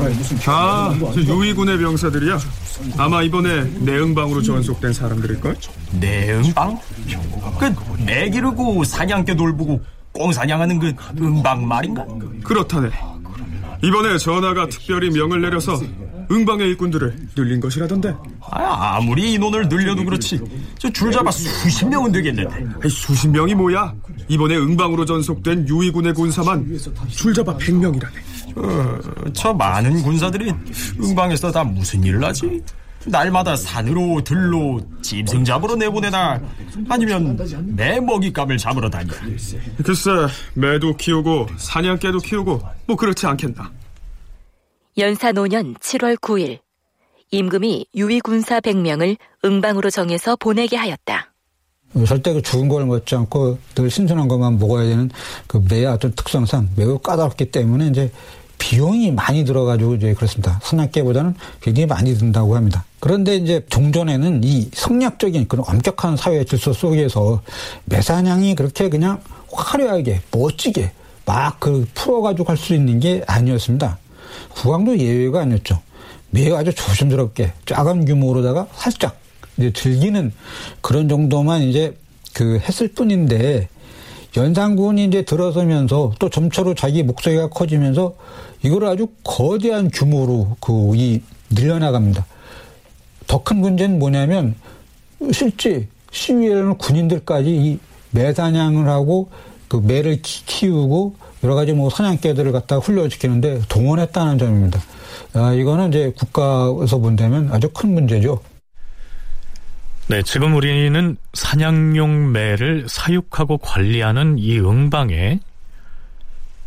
S11: 아, 유이군의 병사들이야. 아마 이번에 내응방으로 전속된 사람들일걸?
S7: 내응방? 그 애기르고 사냥개 돌보고 꽁사냥하는 그 응방 말인가?
S11: 그렇다네. 이번에 전하가 특별히 명을 내려서 응방의 일꾼들을 늘린 것이라던데.
S7: 아, 아무리 인원을 늘려도 그렇지. 저 줄 잡아 수십 명은 되겠는데.
S11: 수십 명이 뭐야? 이번에 응방으로 전속된 유이군의 군사만 줄 잡아 100명이라네.
S7: 어, 저 많은 군사들이 응방에서 다 무슨 일을 하지? 날마다 산으로 들로 짐승 잡으러 내보내나 아니면 매 먹잇감을 잡으러 다니
S11: 글쎄 매도 키우고 사냥개도 키우고 뭐 그렇지 않겠나
S1: 연사 노년 7월 9일 임금이 유위 군사 100명을 응방으로 정해서 보내게 하였다.
S6: 절대 그 죽은 걸 먹지 않고 늘 신선한 것만 먹어야 되는 그 매의 어떤 특성상 매우 까다롭기 때문에 이제 비용이 많이 들어가지고 이제 그렇습니다. 사냥개보다는 굉장히 많이 든다고 합니다. 그런데 이제 종전에는 이 성략적인 그런 엄격한 사회 질서 속에서 매사냥이 그렇게 그냥 화려하게 멋지게 막 그 풀어가지고 갈수 있는 게 아니었습니다. 국왕도 예외가 아니었죠. 매우 아주 조심스럽게 작은 규모로다가 살짝 이제 즐기는 그런 정도만 이제 그 했을 뿐인데 연산군이 이제 들어서면서 또 점차로 자기 목소리가 커지면서 이걸 아주 거대한 규모로 그 이 늘려나갑니다. 더 큰 문제는 뭐냐면 실제 시위에는 군인들까지 이 매사냥을 하고 그 매를 키우고 여러 가지 뭐 사냥개들을 갖다가 훈련시키는데 동원했다는 점입니다. 아, 이거는 이제 국가에서 본다면 아주 큰 문제죠.
S2: 네, 지금 우리는 사냥용 매를 사육하고 관리하는 이 응방에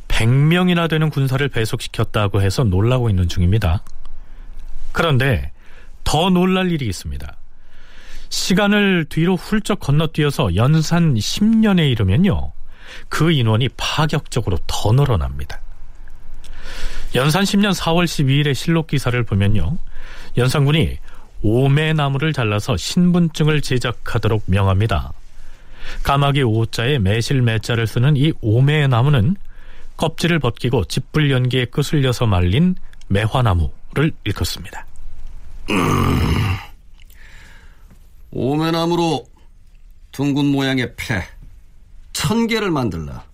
S2: 100명이나 되는 군사를 배속시켰다고 해서 놀라고 있는 중입니다. 그런데 더 놀랄 일이 있습니다. 시간을 뒤로 훌쩍 건너뛰어서 연산 10년에 이르면요. 그 인원이 파격적으로 더 늘어납니다. 연산 10년 4월 12일의 실록 기사를 보면요. 연산군이 오매나무를 잘라서 신분증을 제작하도록 명합니다. 까마귀 오자에 매실 매자를 쓰는 이 오매나무는 껍질을 벗기고 집불 연기에 끄슬려서 말린 매화나무를 일컫습니다.
S4: 음, 오매나무로 둥근 모양의 폐, 천 개를 만들라.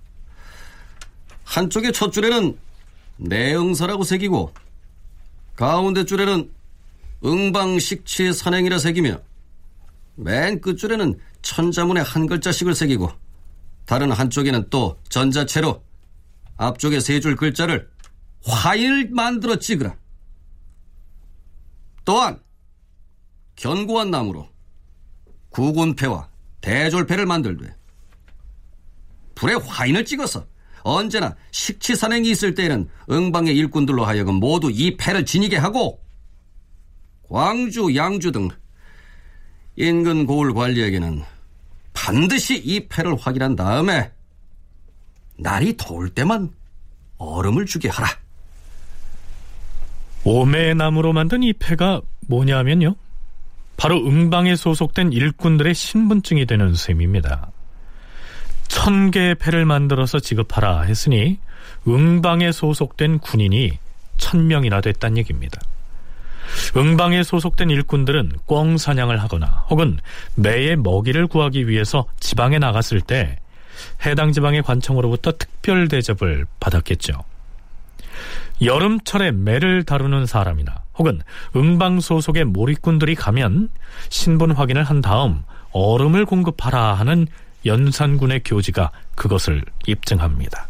S4: 한쪽의 첫 줄에는 내응사라고 새기고, 가운데 줄에는 응방식치 산행이라 새기며, 맨 끝줄에는 천자문의 한 글자씩을 새기고, 다른 한쪽에는 또 전자체로 앞쪽에 세줄 글자를 화일 만들어 찍으라. 또한 견고한 나무로 구군패와 대졸패를 만들되 불에 화인을 찍어서 언제나 식치산행이 있을 때에는 응방의 일꾼들로 하여금 모두 이 패를 지니게 하고 광주, 양주 등 인근 고을 관리에게는 반드시 이 패를 확인한 다음에 날이 더울 때만 얼음을 주게 하라.
S2: 오매나무로 만든 이 패가 뭐냐면요. 바로 응방에 소속된 일꾼들의 신분증이 되는 셈입니다. 천 개의 패를 만들어서 지급하라 했으니 응방에 소속된 군인이 천 명이나 됐단 얘기입니다. 응방에 소속된 일꾼들은 꿩 사냥을 하거나 혹은 매의 먹이를 구하기 위해서 지방에 나갔을 때 해당 지방의 관청으로부터 특별 대접을 받았겠죠. 여름철에 매를 다루는 사람이나 혹은 응방 소속의 몰입꾼들이 가면 신분 확인을 한 다음 얼음을 공급하라 하는 연산군의 교지가 그것을 입증합니다.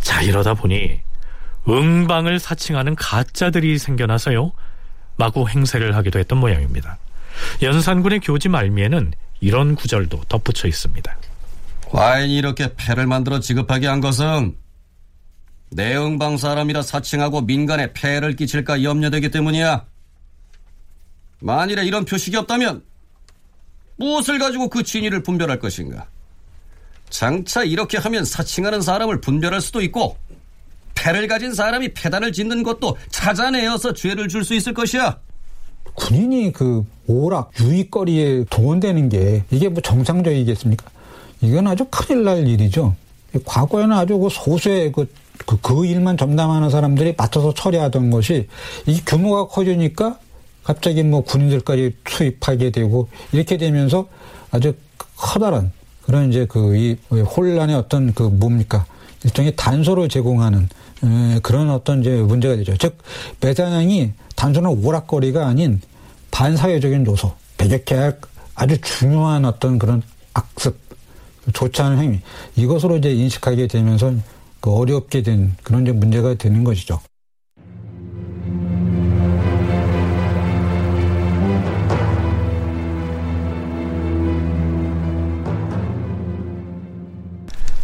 S2: 자, 이러다 보니 응방을 사칭하는 가짜들이 생겨나서요. 마구 행세를 하기도 했던 모양입니다. 연산군의 교지 말미에는 이런 구절도 덧붙여 있습니다.
S12: 과인이 이렇게 패를 만들어 지급하게 한 것은 내응방 사람이라 사칭하고 민간에 폐해를 끼칠까 염려되기 때문이야. 만일에 이런 표식이 없다면 무엇을 가지고 그 진위를 분별할 것인가? 장차 이렇게 하면 사칭하는 사람을 분별할 수도 있고 패를 가진 사람이 패단을 짓는 것도 찾아내어서 죄를 줄 수 있을 것이야.
S6: 군인이 그 오락 유익거리에 동원되는 게 이게 뭐 정상적이겠습니까? 이건 아주 큰일 날 일이죠. 과거에는 아주 그 소수의 그, 그, 그 일만 전담하는 사람들이 맡아서 처리하던 것이 이 규모가 커지니까 갑자기 뭐 군인들까지 투입하게 되고 이렇게 되면서 아주 커다란 그런 이제 그 이 혼란의 어떤 그 뭡니까 일종의 단서를 제공하는 그런 어떤 이제 문제가 되죠. 즉 매사냥이 단순한 오락거리가 아닌 반사회적인 요소, 배격해야 아주 중요한 어떤 그런 악습, 좋지 않은 행위 이것으로 이제 인식하게 되면서 그 어렵게 된 그런 이제 문제가 되는 것이죠.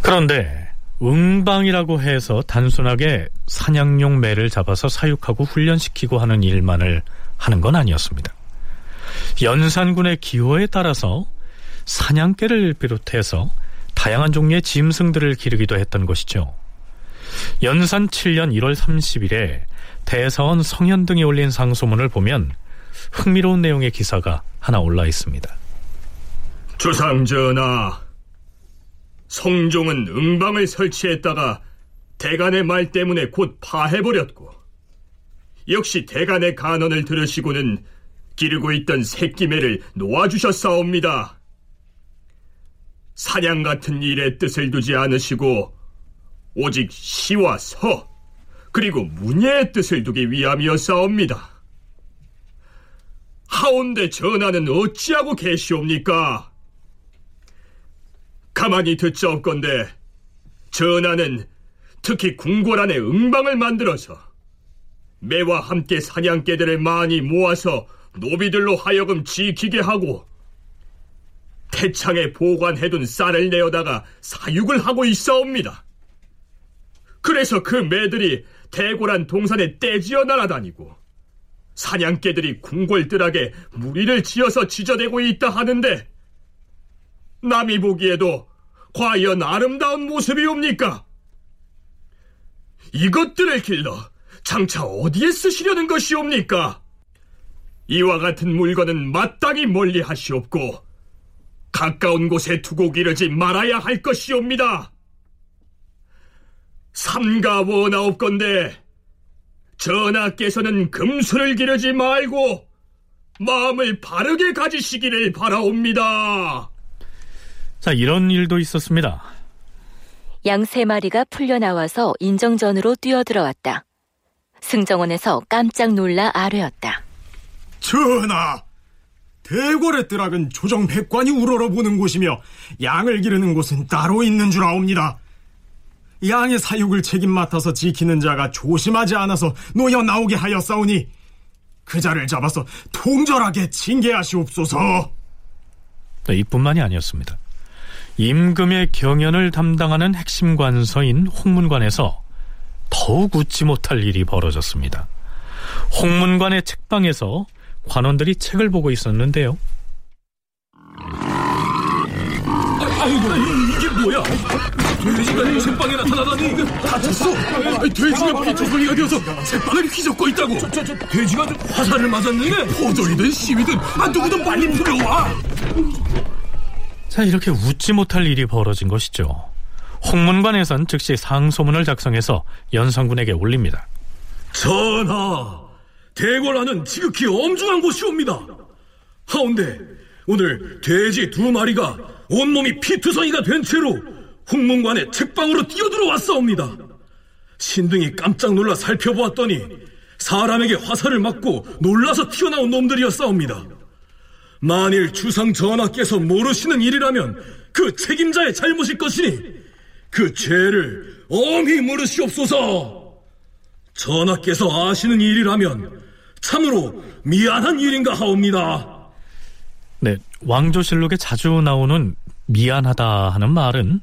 S2: 그런데 응방이라고 해서 단순하게 사냥용 매를 잡아서 사육하고 훈련시키고 하는 일만을 하는 건 아니었습니다. 연산군의 기호에 따라서 사냥개를 비롯해서 다양한 종류의 짐승들을 기르기도 했던 것이죠. 연산 7년 1월 30일에 대사원 성현 등이 올린 상소문을 보면 흥미로운 내용의 기사가 하나 올라 있습니다.
S7: 주상전하, 성종은 응방을 설치했다가 대간의 말 때문에 곧 파해버렸고 역시 대간의 간언을 들으시고는 기르고 있던 새끼매를 놓아주셨사옵니다. 사냥 같은 일에 뜻을 두지 않으시고 오직 시와 서 그리고 문예의 뜻을 두기 위함이었사옵니다. 하온데 전하는 어찌하고 계시옵니까? 가만히 듣자옵건데 전하는 특히 궁궐 안에 응방을 만들어서 매와 함께 사냥개들을 많이 모아서 노비들로 하여금 지키게 하고 태창에 보관해둔 쌀을 내어다가 사육을 하고 있사옵니다. 그래서 그 매들이 대고란 동산에 떼지어 날아다니고 사냥개들이 궁궐뜰하게 무리를 지어서 지저대고 있다 하는데 남이 보기에도 과연 아름다운 모습이옵니까? 이것들을 길러 장차 어디에 쓰시려는 것이옵니까? 이와 같은 물건은 마땅히 멀리 하시옵고 가까운 곳에 두고 기르지 말아야 할 것이옵니다. 삼가 원하옵건데 전하께서는 금수를 기르지 말고 마음을 바르게 가지시기를 바라옵니다.
S2: 자, 이런 일도 있었습니다.
S1: 양 세 마리가 풀려나와서 인정전으로 뛰어들어왔다. 승정원에서 깜짝 놀라 아뢰었다.
S13: 전하! 대궐의 뜰락은 조정 백관이 우러러보는 곳이며 양을 기르는 곳은 따로 있는 줄 아옵니다. 양의 사육을 책임 맡아서 지키는 자가 조심하지 않아서 놓여 나오게 하였사오니 그 자를 잡아서 통절하게 징계하시옵소서.
S2: 네, 이뿐만이 아니었습니다. 임금의 경연을 담당하는 핵심 관서인 홍문관에서 더욱 웃지 못할 일이 벌어졌습니다. 홍문관의 책방에서 관원들이 책을 보고 있었는데요.
S3: 아이고, 이게 뭐야? 돼지가 책방에 나타나다니 다쳤어? 돼지가 피투성이가 되어서 책방을 휘젓고 있다고. 저, 저, 저 돼지가 화살을 맞았는데 포도이든 시위든 아 누구든 빨리 풀려와.
S2: 자, 이렇게 웃지 못할 일이 벌어진 것이죠. 홍문관에선 즉시 상소문을 작성해서 연산군에게 올립니다.
S3: 전하, 대궐안은 지극히 엄중한 곳이옵니다. 하운데 오늘 돼지 두 마리가 온몸이 피투성이가 된 채로 홍문관의 책방으로 뛰어들어왔사옵니다. 신등이 깜짝 놀라 살펴보았더니 사람에게 화살을 맞고 놀라서 튀어나온 놈들이었사옵니다. 만일 주상 전하께서 모르시는 일이라면 그 책임자의 잘못일 것이니 그 죄를 엄히 물으시옵소서. 전하께서 아시는 일이라면 참으로 미안한 일인가 하옵니다.
S2: 네, 왕조실록에 자주 나오는 미안하다 하는 말은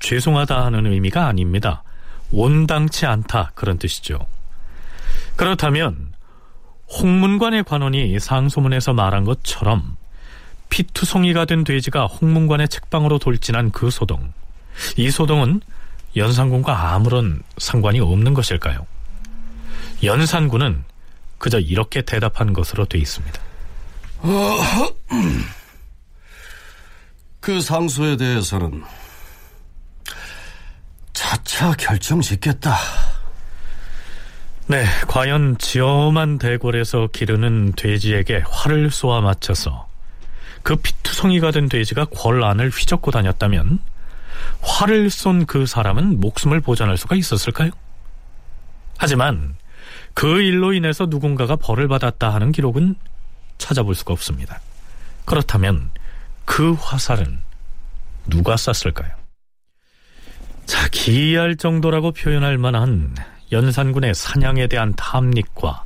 S2: 죄송하다 하는 의미가 아닙니다. 온당치 않다 그런 뜻이죠. 그렇다면 홍문관의 관원이 상소문에서 말한 것처럼 피투성이가 된 돼지가 홍문관의 책방으로 돌진한 그 소동. 이 소동은 연산군과 아무런 상관이 없는 것일까요? 연산군은 그저 이렇게 대답한 것으로 돼 있습니다.
S4: 어, 그 상소에 대해서는 차차 결정 짓겠다.
S2: 네, 과연 지엄한 대궐에서 기르는 돼지에게 활을 쏘아 맞춰서 그 피투성이가 된 돼지가 궐 안을 휘젓고 다녔다면 활을 쏜 그 사람은 목숨을 보존할 수가 있었을까요? 하지만 그 일로 인해서 누군가가 벌을 받았다 하는 기록은 찾아볼 수가 없습니다. 그렇다면 그 화살은 누가 쐈을까요? 자, 기이할 정도라고 표현할 만한 연산군의 사냥에 대한 탐닉과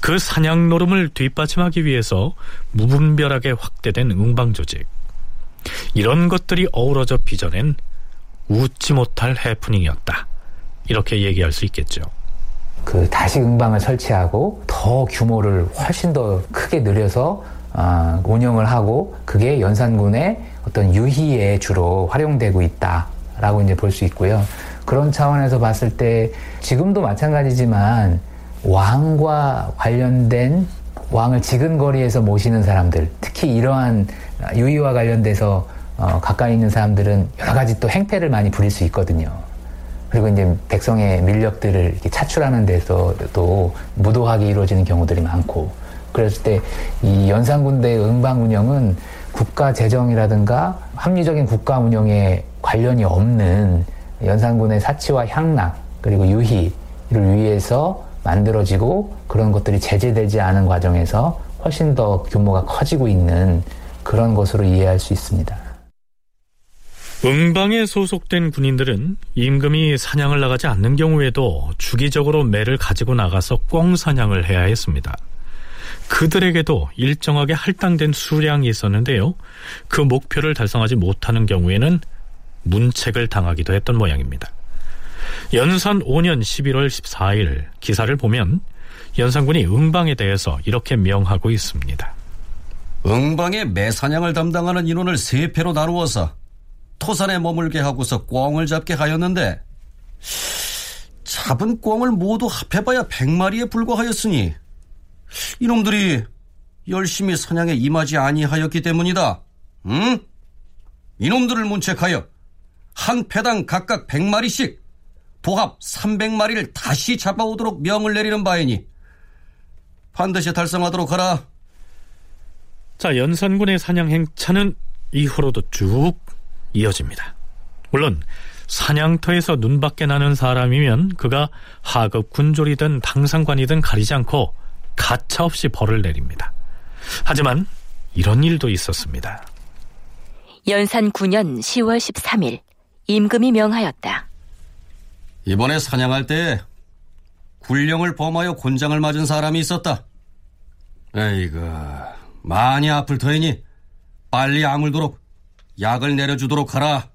S2: 그 사냥 노름을 뒷받침하기 위해서 무분별하게 확대된 응방 조직. 이런 것들이 어우러져 빚어낸 웃지 못할 해프닝이었다. 이렇게 얘기할 수 있겠죠.
S9: 그 다시 응방을 설치하고 더 규모를 훨씬 더 크게 늘려서 어, 운영을 하고 그게 연산군의 어떤 유희에 주로 활용되고 있다라고 이제 볼 수 있고요. 그런 차원에서 봤을 때 지금도 마찬가지지만 왕과 관련된 왕을 지근거리에서 모시는 사람들, 특히 이러한 유희와 관련돼서 어, 가까이 있는 사람들은 여러 가지 또 행패를 많이 부릴 수 있거든요. 그리고 이제 백성의 이렇게 차출하는 데서도 무도하게 이루어지는 경우들이 많고 그랬을 때 이 연산군대 응방 운영은 국가 재정이라든가 합리적인 국가 운영에 관련이 없는 연산군의 사치와 향락 그리고 유희를 위해서 만들어지고 그런 것들이 제재되지 않은 과정에서 훨씬 더 규모가 커지고 있는 그런 것으로 이해할 수 있습니다.
S2: 응방에 소속된 군인들은 임금이 사냥을 나가지 않는 경우에도 주기적으로 매를 가지고 나가서 꽁 사냥을 해야 했습니다. 그들에게도 일정하게 할당된 수량이 있었는데요. 그 목표를 달성하지 못하는 경우에는 문책을 당하기도 했던 모양입니다. 연산 5년 11월 14일 기사를 보면 연산군이 응방에 대해서 이렇게 명하고 있습니다.
S4: 응방의 매사냥을 담당하는 인원을 세 패로 나누어서 토산에 머물게 하고서 꿩을 잡게 하였는데 잡은 꿩을 모두 합해봐야 100마리에 불과하였으니 이놈들이 열심히 사냥에 임하지 아니하였기 때문이다. 응? 이놈들을 문책하여 한 패당 각각 100마리씩 도합 300마리를 다시 잡아오도록 명을 내리는 바이니 반드시 달성하도록 하라.
S2: 자, 연산군의 사냥 행차는 이후로도 쭉 이어집니다. 물론 사냥터에서 눈밖에 나는 사람이면 그가 하급 군졸이든 당상관이든 가리지 않고 가차없이 벌을 내립니다. 하지만 이런 일도 있었습니다.
S1: 연산 9년 10월 13일 임금이 명하였다.
S4: 이번에 사냥할 때 굴령을 범하여 곤장을 맞은 사람이 있었다. 에이그 많이 아플 터이니 빨리 아물도록 약을 내려주도록 하라.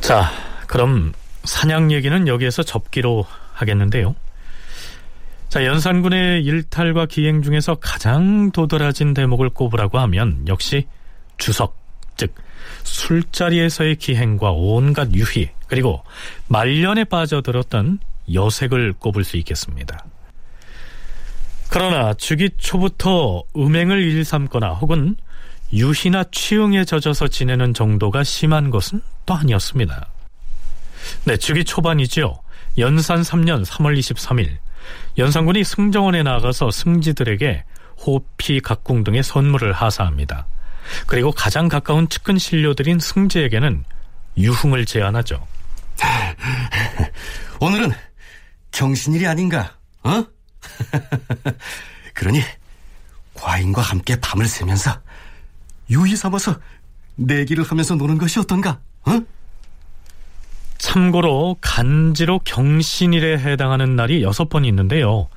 S2: 자, 그럼 사냥 얘기는 여기에서 접기로 하겠는데요. 자, 연산군의 일탈과 기행 중에서 가장 도드라진 대목을 꼽으라고 하면 역시 주석, 즉 술자리에서의 기행과 온갖 유희, 그리고 말년에 빠져들었던 여색을 꼽을 수 있겠습니다. 그러나 주기 초부터 음행을 일삼거나 혹은 유희나 취응에 젖어서 지내는 정도가 심한 것은 또 아니었습니다. 네, 주기 초반이죠. 연산 3년 3월 23일 연산군이 승정원에 나가서 승지들에게 호피, 각궁 등의 선물을 하사합니다. 그리고 가장 가까운 측근 신료들인 승지에게는 유흥을 제안하죠.
S4: 오늘은 정신일이 아닌가, 어? 그러니 과인과 함께 밤을 새면서 유희 삼아서 내기를 하면서 노는 것이 어떤가, 어?
S2: 참고로 간지로 경신일에 해당하는 날이 여섯 번 있는데요.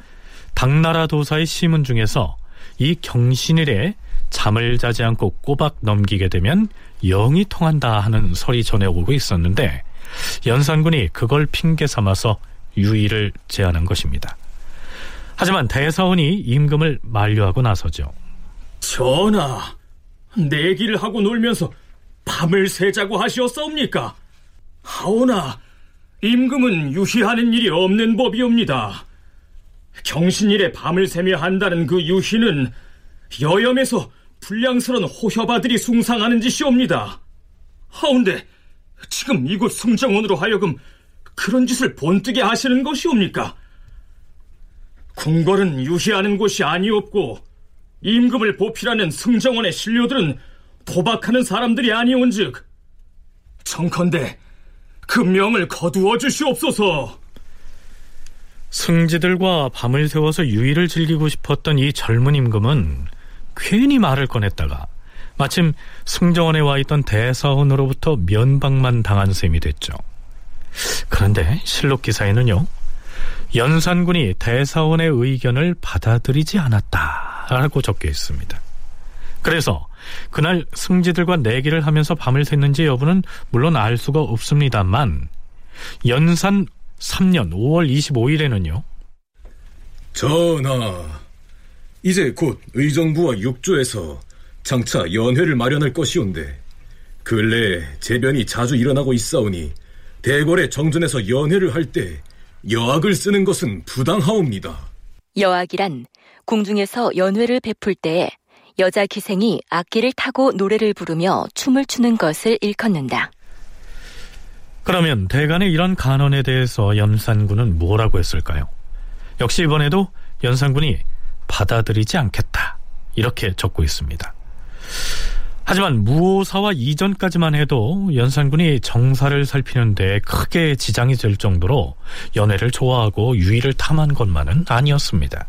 S2: 당나라 도사의 시문 중에서 이 경신일에 잠을 자지 않고 꼬박 넘기게 되면 영이 통한다 하는 설이 전해오고 있었는데 연산군이 그걸 핑계 삼아서 유의를 제안한 것입니다. 하지만 대사원이 임금을 만류하고 나서죠.
S7: 전하, 내기를 하고 놀면서 밤을 새자고 하시었사옵니까? 하오나, 임금은 유희하는 일이 없는 법이옵니다. 경신일에 밤을 새며 한다는 그 유희는 여염에서 불량스런 호협아들이 숭상하는 짓이옵니다. 하운데 지금 이곳 승정원으로 하여금 그런 짓을 본뜨게 하시는 것이옵니까? 궁궐은 유희하는 곳이 아니옵고 임금을 보필하는 승정원의 신료들은 도박하는 사람들이 아니온즉 청컨대 그 명을 거두어 주시옵소서.
S2: 승지들과 밤을 새워서 유의를 즐기고 싶었던 이 젊은 임금은 괜히 말을 꺼냈다가 마침 승정원에 와 있던 대사원으로부터 면박만 당한 셈이 됐죠. 그런데 실록 기사에는요. 연산군이 대사원의 의견을 받아들이지 않았다라고 적혀 있습니다. 그래서 그날 승지들과 내기를 하면서 밤을 샜는지 여부는 물론 알 수가 없습니다만 연산 3년 5월 25일에는요.
S3: 전하, 이제 곧 의정부와 육조에서 장차 연회를 마련할 것이온데 근래에 재변이 자주 일어나고 있사오니 대궐의 정전에서 연회를 할 때 여악을 쓰는 것은 부당하옵니다.
S1: 여악이란 궁중에서 연회를 베풀 때에 여자 기생이 악기를 타고 노래를 부르며 춤을 추는 것을 일컫는다.
S2: 그러면 대간의 이런 간언에 대해서 연산군은 뭐라고 했을까요? 역시 이번에도 연산군이 받아들이지 않겠다. 이렇게 적고 있습니다. 하지만 무오사와 이전까지만 해도 연산군이 정사를 살피는데 크게 지장이 될 정도로 연애를 좋아하고 유의를 탐한 것만은 아니었습니다.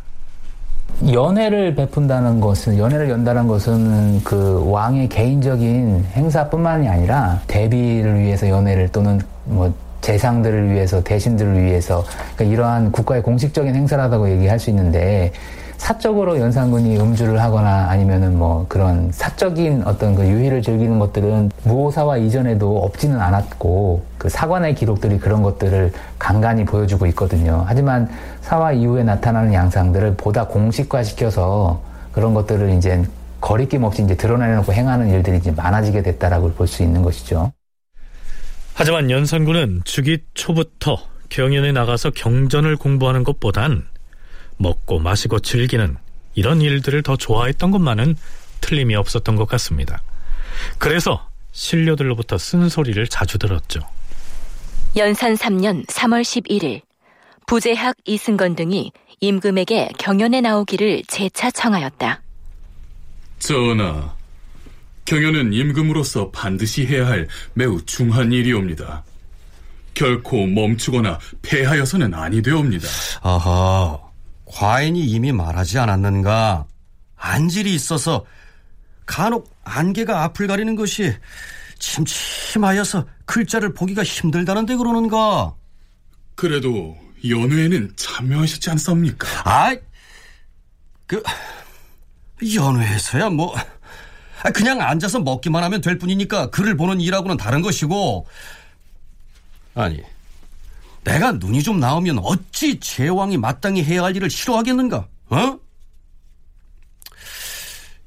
S9: 연애를 베푼다는 것은 연애를 연다는 것은 그 왕의 개인적인 행사뿐만이 아니라 대비를 위해서 연애를 또는 뭐 재상들을 위해서 대신들을 위해서 그러니까 이러한 국가의 공식적인 행사라고 얘기할 수 있는데 사적으로 연산군이 음주를 하거나 아니면은 뭐 그런 사적인 어떤 그 유희를 즐기는 것들은 무오사와 이전에도 없지는 않았고 그 사관의 기록들이 그런 것들을 간간히 보여주고 있거든요. 하지만 사화 이후에 나타나는 양상들을 보다 공식화시켜서 그런 것들을 이제 거리낌 없이 이제 드러내놓고 행하는 일들이 이제 많아지게 됐다라고 볼 수 있는 것이죠.
S2: 하지만 연산군은 주기 초부터 경연에 나가서 경전을 공부하는 것보단 먹고 마시고 즐기는 이런 일들을 더 좋아했던 것만은 틀림이 없었던 것 같습니다. 그래서 신료들로부터 쓴소리를 자주 들었죠.
S1: 연산 3년 3월 11일 부재학 이승건 등이 임금에게 경연에 나오기를 재차 청하였다.
S14: 전하, 경연은 임금으로서 반드시 해야 할 매우 중한 일이옵니다. 결코 멈추거나 패하여서는 아니 되옵니다.
S4: 아하, 과인이 이미 말하지 않았는가? 안질이 있어서 간혹 안개가 앞을 가리는 것이 침침하여서 글자를 보기가 힘들다는데 그러는가?
S14: 그래도 연회에는 참여하셨지 않습니까?
S4: 아, 그 연회에서야 뭐 아, 그냥 앉아서 먹기만 하면 될 뿐이니까 글을 보는 일하고는 다른 것이고 아니 내가 눈이 좀 나오면 어찌 제왕이 마땅히 해야 할 일을 싫어하겠는가? 어?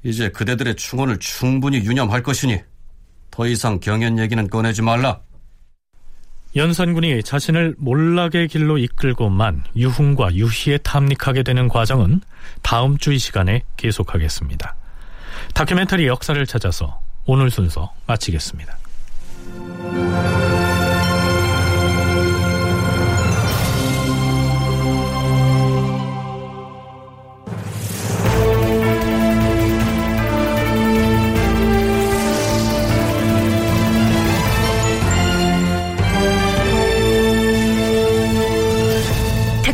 S4: 이제 그대들의 충언을 충분히 유념할 것이니 더 이상 경연 얘기는 꺼내지 말라.
S2: 연산군이 자신을 몰락의 길로 이끌고만 유흥과 유희에 탐닉하게 되는 과정은 다음 주 이 시간에 계속하겠습니다. 다큐멘터리 역사를 찾아서 오늘 순서 마치겠습니다.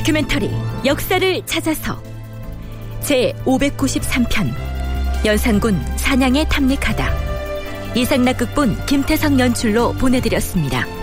S1: 다큐멘터리 역사를 찾아서 제 593편 연산군 사냥에 탐닉하다 이상락 극본 김태성 연출로 보내드렸습니다.